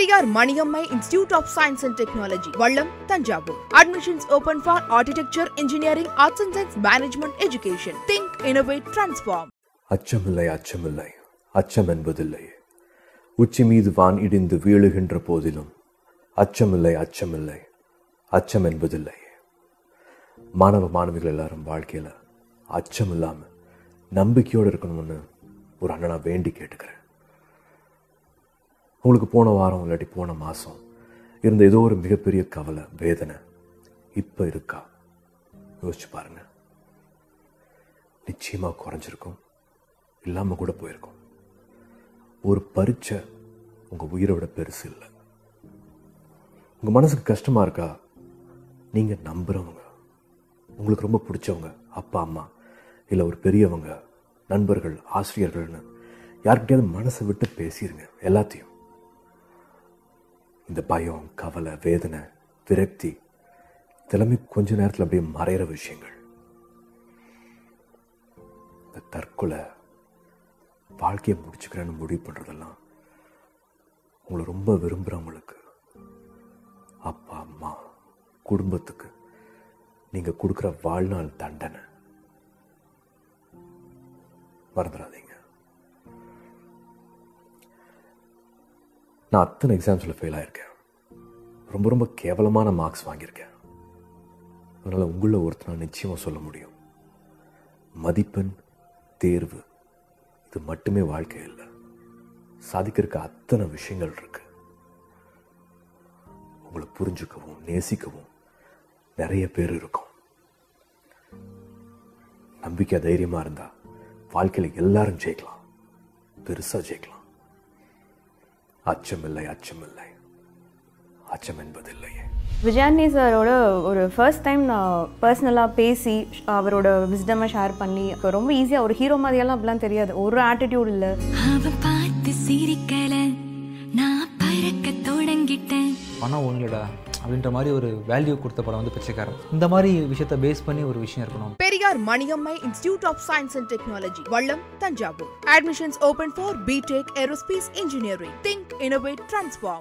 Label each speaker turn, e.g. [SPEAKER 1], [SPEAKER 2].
[SPEAKER 1] Periyar Maniammai institute of science and technology Vallam Thanjavur admissions open for architecture engineering arts and science management education think innovate transform
[SPEAKER 2] அச்சமில்லை அச்சமில்லை. அச்சம் என்பதில்லை. உச்சி மீது வான் இடிந்து வீழுகின்ற போதிலும் அச்சமில்லை அச்சமில்லை. அச்சம் என்பதில்லை. மாணவ மாணவிகள் எல்லாரும் வாழ்க்கையில அச்சம் இல்லாமல் நம்பிக்கையோடு இருக்கணும்னு ஒரு அண்ணனா வேண்டி கேட்டுக்கிறேன். உங்களுக்கு போன வாரம் இல்லாட்டி போன மாசம் இருந்த ஏதோ ஒரு மிகப்பெரிய கவலை வேதனை இப்ப இருக்கா? யோசிச்சு பாருங்க. நிச்சயமா குறைஞ்சிருக்கும். இல்லாம கூட போயிருக்கும். ஒரு பரீட்சை உங்க உயிரை விட பெருசு இல்லை. உங்க மனசுக்கு கஷ்டமா இருக்கா? நீங்க நம்புறவங்க உங்களுக்கு ரொம்ப பிடிச்சவங்க அப்பா அம்மா இல்லை ஒரு பெரியவங்க நண்பர்கள் ஆசிரியர்கள்னு யார்கிட்டயாவது மனசை விட்டு பேசிடுங்க எல்லாத்தையும். இந்த பயம் கவலை வேதனை விரக்தி இதெல்லாமே கொஞ்ச நேரத்தில் அப்படியே மறைகிற விஷயங்கள். இந்த தற்கொலை வாழ்க்கையை முடிச்சுக்கிறேன்னு முடிவு பண்ணுறதெல்லாம் உங்களை ரொம்ப விரும்புகிறவங்களுக்கு அப்பா அம்மா குடும்பத்துக்கு நீங்கள் கொடுக்குற வாழ்நாள் தண்டனை. மறந்துடாதீங்க. நான் அத்தனை எக்ஸாம்ஸில் ஃபெயில் ஆயிருக்கேன். ரொம்ப ரொம்ப கேவலமான மார்க்ஸ் வாங்கியிருக்கேன். அதனால் உங்களில் ஒருத்தர் நிச்சயமாக சொல்ல முடியும். மதிப்பெண் தேர்வு இது மட்டுமே வாழ்க்கை இல்லை. சாதிக்கிறதுக்கு அத்தனை விஷயங்கள் இருக்கு. உங்களை புரிஞ்சுக்கவும் நேசிக்கவும் நிறைய பேர் இருக்கும். நம்பிக்கை தைரியமா இருந்தா வாழ்க்கையில எல்லாரும் ஜெயிக்கலாம். பெருசா ஜெயிக்கலாம். அச்சமில்லை அச்சமில்லை. அச்சம் என்பதில்லையே
[SPEAKER 3] விஜயானி சாரோட ஒரு ஃபர்ஸ்ட் டைம் நான் பர்சனலாக பேசி அவரோட விஸ்டமை ஷேர் பண்ணி ரொம்ப ஈஸியாக ஒரு ஹீரோ மாதிரியெல்லாம் அப்படிலாம் தெரியாது. ஒரு ஆட்டிடியூட் இல்லை.
[SPEAKER 4] அவ பார்த்து சிரிக்கல. நான் பறக்க தொடங்கிட்டேன்.
[SPEAKER 5] பணம் ஒன்றுடா அப்படின்ற மாதிரி ஒரு வேல்யூ கொடுத்த படம் வந்து பிச்சைக்காரன். இந்த மாதிரி விஷயத்த பேஸ் பண்ணி ஒரு விஷயம் இருக்கணும்.
[SPEAKER 1] Periyar Maniammai institute of science and technology Vallam Thanjavur. Admissions open for BTech aerospace engineering think innovate transform